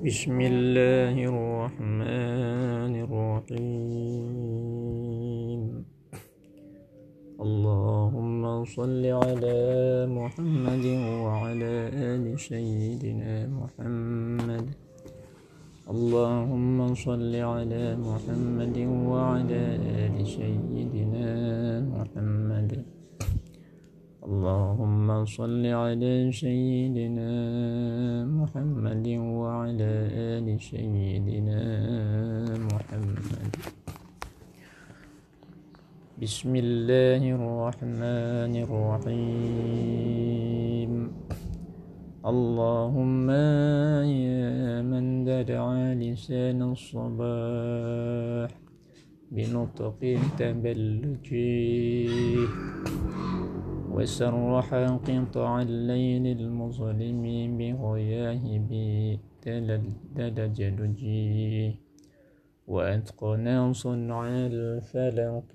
بسم الله الرحمن الرحيم. اللهم صل على محمد وعلى آل سيدنا محمد. اللهم صل على محمد وعلى آل سيدنا محمد. اللهم صل على سيدنا محمد وعلى آل سيدنا محمد. بسم الله الرحمن الرحيم. اللهم يا من دلع لسان الصباح بنطق تبلجي وسرح قطع الليل المظلم بغياهب تلجلجي وأتقن صنع الفلق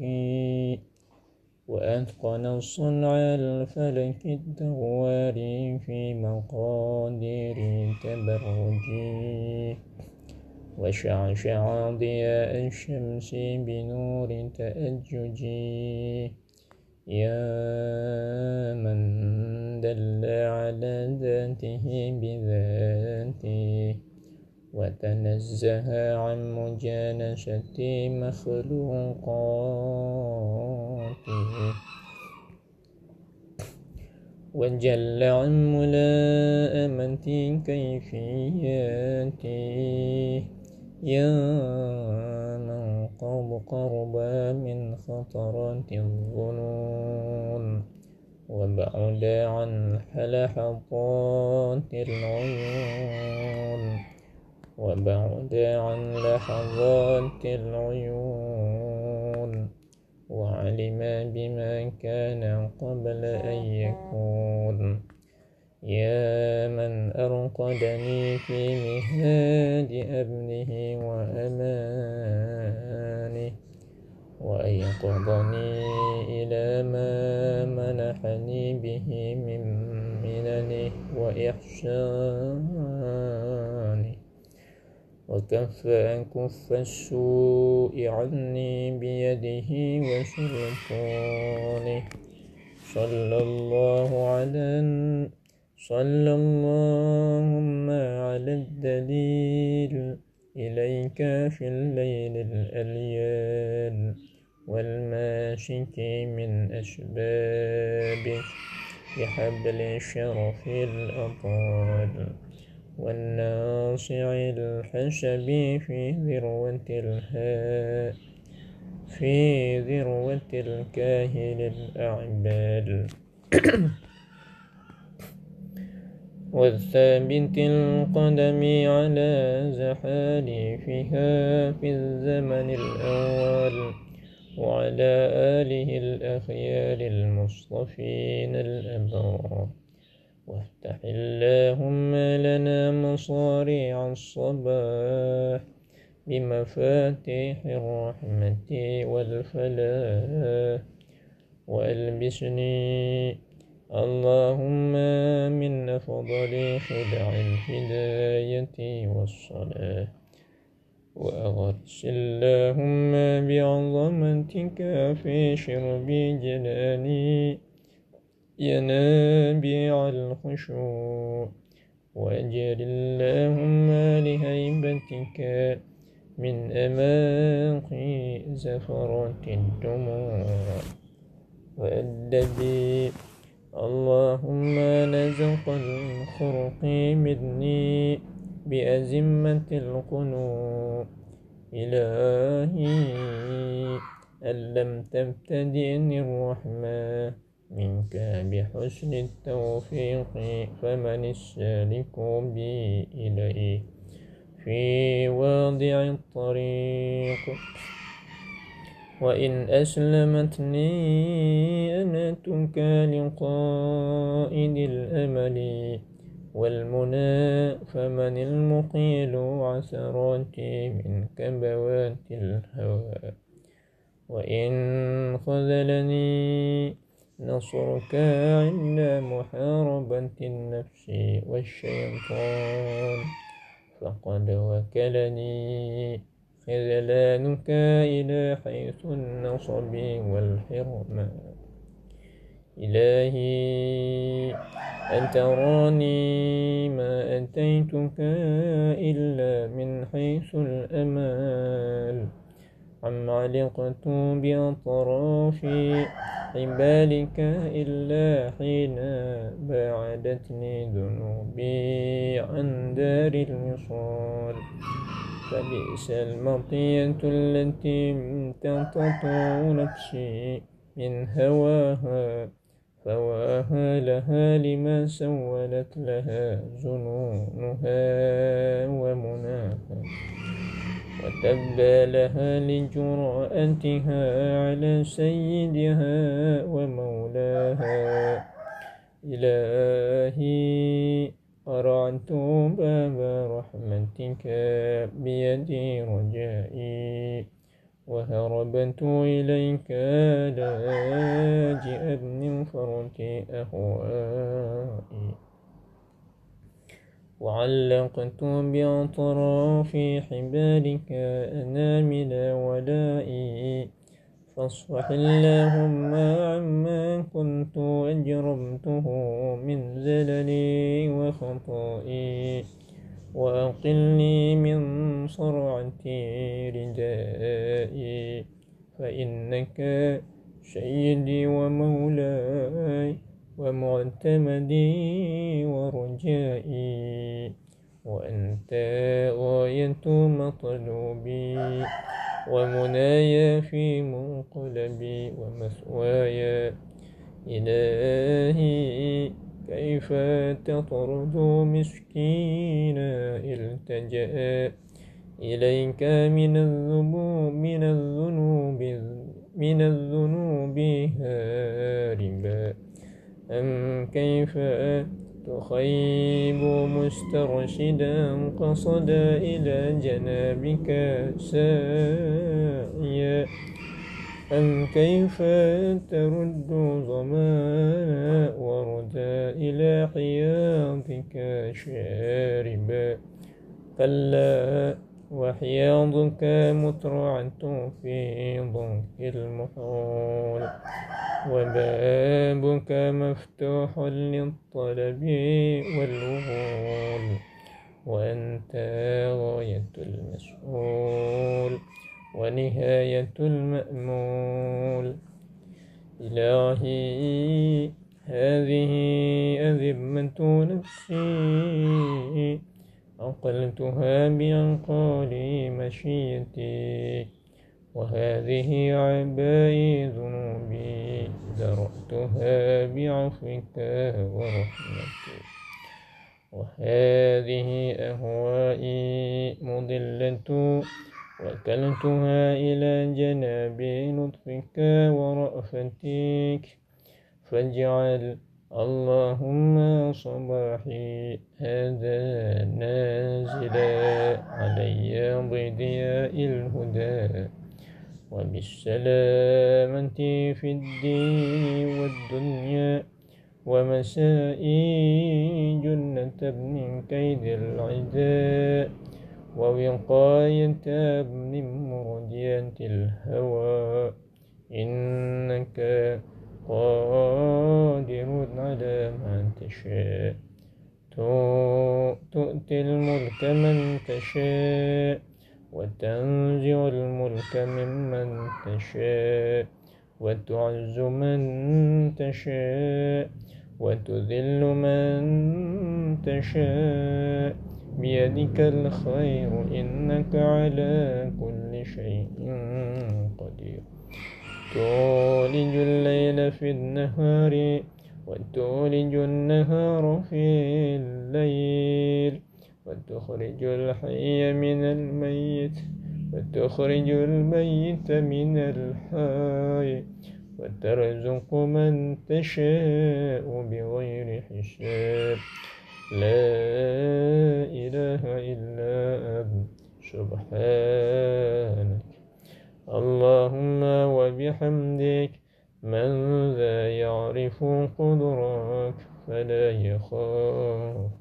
وأتقن صنع الفلك الدوار في مقادير تبرجي وشعشع ضياء الشمس بنور تأججي يا من دل على ذاته بذاته وتنزه عن مجانسة مخلوقاته. وجل عن ملاءمة كيفياته. يا من قد قرب من خطرات الظنون. وبعد عن لحظات العيون. وبعد عن لحظات العيون. وعلم بما كان قبل أن يكون. يا من أرقدني في مهاد أبنه وأمانه وأيقظني إلى ما منحني به من مننه وإحسانه وكف كف السوء عني بيده وسلطانه صلى الله على صلى اللهم على الدليل إليك في الليل الأليال والماشك من أسبابك بحبل شرف الأطال والناصع الحسب في ذروة الهاء في ذروة الكاهل الأعبال. والثابت القدم على زحالفها في الزمن الأول وعلى آله الأخيار المصطفين الأبرار وافتح اللهم لنا مصاريع الصباح بمفاتيح الرحمة والفلاح وألبسني اللهم من أفضل خدع الهداية والصلاة. وأغرس اللهم بعظمتك في شرب جلالي. ينابيع الخشوع. وأجل اللهم لهيبتك من أماقي زفرات الدموع. وأدبي اللهم نزق الخرق مني بأزمة القنوع. إلهي أن لم تبتدئني الرحمة منك بحسن التوفيق فمن السالك بي إليه. في واضع الطريق. وإن أسلمتني أنتك لقائد الأمل والمنى فمن المقيل عثراتي من كبوات الهوى وإن خذلني نصرك عند محاربة النفس والشيطان فقد وكلني خذلانك إلى حيث النصب والحرمان إلهي أن تراني ما أتيتك إلا من حيث الأمال. عم علقت بأطراف حبالك إلا حين باعدتني ذنوبي عن دار الوصال. فبئس المطية التي امتطت نفسي من هواها. فواها لها لما سولت لها جنونها ومناها. وتبى لها لجرأتها على سيدها ومولاها. إلهي قرعت باب رحمتك بيدي رجائي وهربت إليك لاجئا من فرط أهوائي. وعلقت بأطراف حبالك أنامل ولائي. فاصفح اللهم عما كنت أجرمته من زللي وخطائي وأقلني من صرعة ردائي فإنك سيدي ومولاي ومعتمدي ورجائي وأنت غاية مطلوبي. ومنايا في منقلبي ومثواي إلهي كيف تطرد مسكينا التجأ إليك من الذنوب من الذنوب من الذنوب هاربا. أم كيف تخيب مسترشدا قصد إلى جنابك ساعيا أم كيف ترد ظمانا وردا إلى حياضك شاربا؟ كلا وحياضك مترعة في ضنك المحول. وبابك مفتوح للطلب والوهول. وأنت غاية المسؤول ونهاية المأمول. إلهي هذه أذمة نفسي. أقلتها بأنقال مشيتي وهذه عبائي ذنوبي. درأتها بعفوك ورحمتك وهذه أهوائي مضلة. وكلتها إلى جناب لطفك ورأفتك فاجعل اللهم صباحي هذا نازلا علي بضياء الهدى وبالسلامة في الدين والدنيا ومسائي جنة ابن كيد العداء ووقاية ابن مرجية الهوى. إنك قادر على ما تشاء. تؤتي الملك من تشاء وتنزع الملك ممن تشاء وتعز من تشاء وتذل من تشاء. بيدك الخير إنك على كل شيء قدير. تولج الليل في النهار وتولج النهار في الليل وتخرج الحي من الميت وتخرج الميت من الحي وترزق من تشاء بغير حساب. لا إله إلا أنت. سبحانك. اللهم وبحمدك من ذا يعرف قدرك فلا يخاف.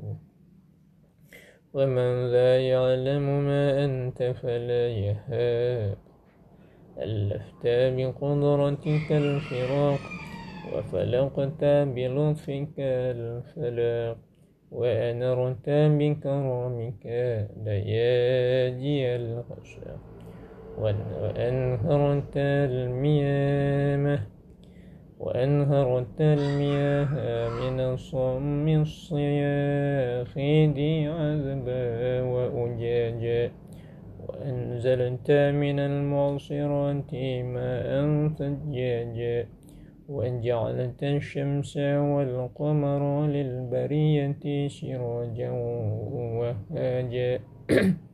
ومن لا يعلم ما أنت فلا يهاب. ألفت بقدرتك الفراق وفلقت بلطفك الفلاق. وأنرت بكرمك ليالي الغشاء وأنهرت الميامة وأنهرت المياه من الصم الصياخ دي عذبا وأجاجا وأنزلت من المعصرات ماء ثجاجا وجعلت الشمس والقمر للبرية سراجا وهاجا.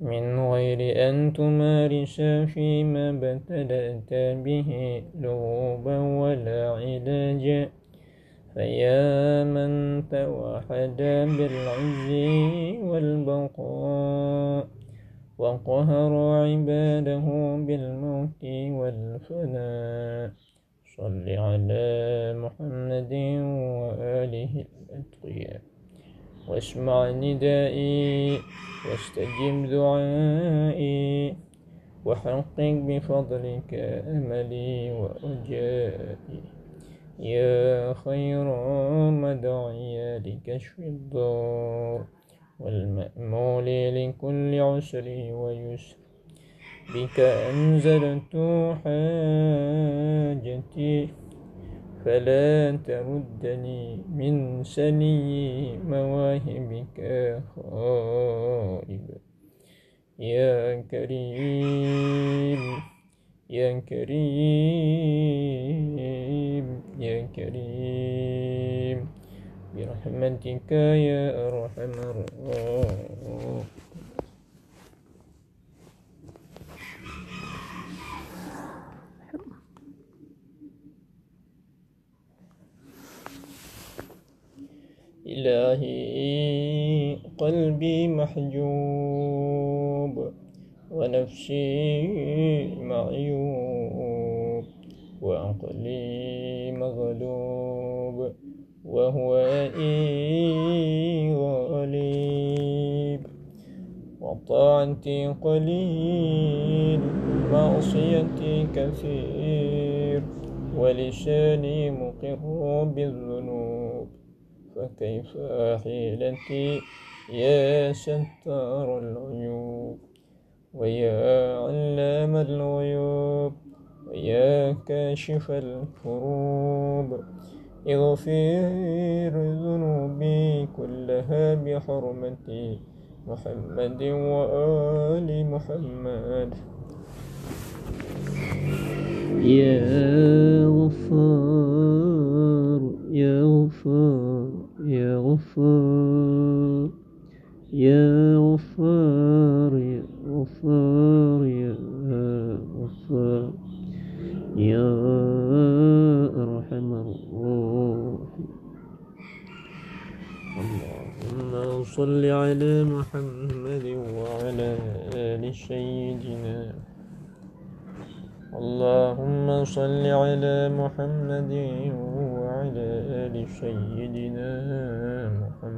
من غير أن تمارس فيما ابتدأت به لغوبا ولا علاجا. فيا من توحد بالعز والبقاء وقهر عباده بالموت والفناء. صل على محمد وآله الأتقياء. واسمع ندائي. واستجب دعائي وحقق بفضلك أملي ورجائي يا خير مدعي لكشف الضار والمأمول لكل عسر ويسر. بك أنزلت حاجتي فلا تردني من سني مواهبك خائبا. يا كريم يا كريم يا كريم. برحمتك يا أرحم الراحمين. إلهي قلبي محجوب ونفسي معيوب وعقلي مغلوب وهو غالب وطاعتي قليل معصيتي كثير ولساني مقر بالذنوب فكيف حيلتي يا ستار العيوب ويا علام الغيوب ويا كاشف الكروب. اغفر ذنوبي كلها بحرمة محمد وآل محمد. يا غفار يا غفار. غفار يا غفار يا غفار يا غفار يا أرحم الراحمين. اللهم صل على محمد وعلى آل سيدنا. اللهم صل على محمد وعلى آل سيدنا محمد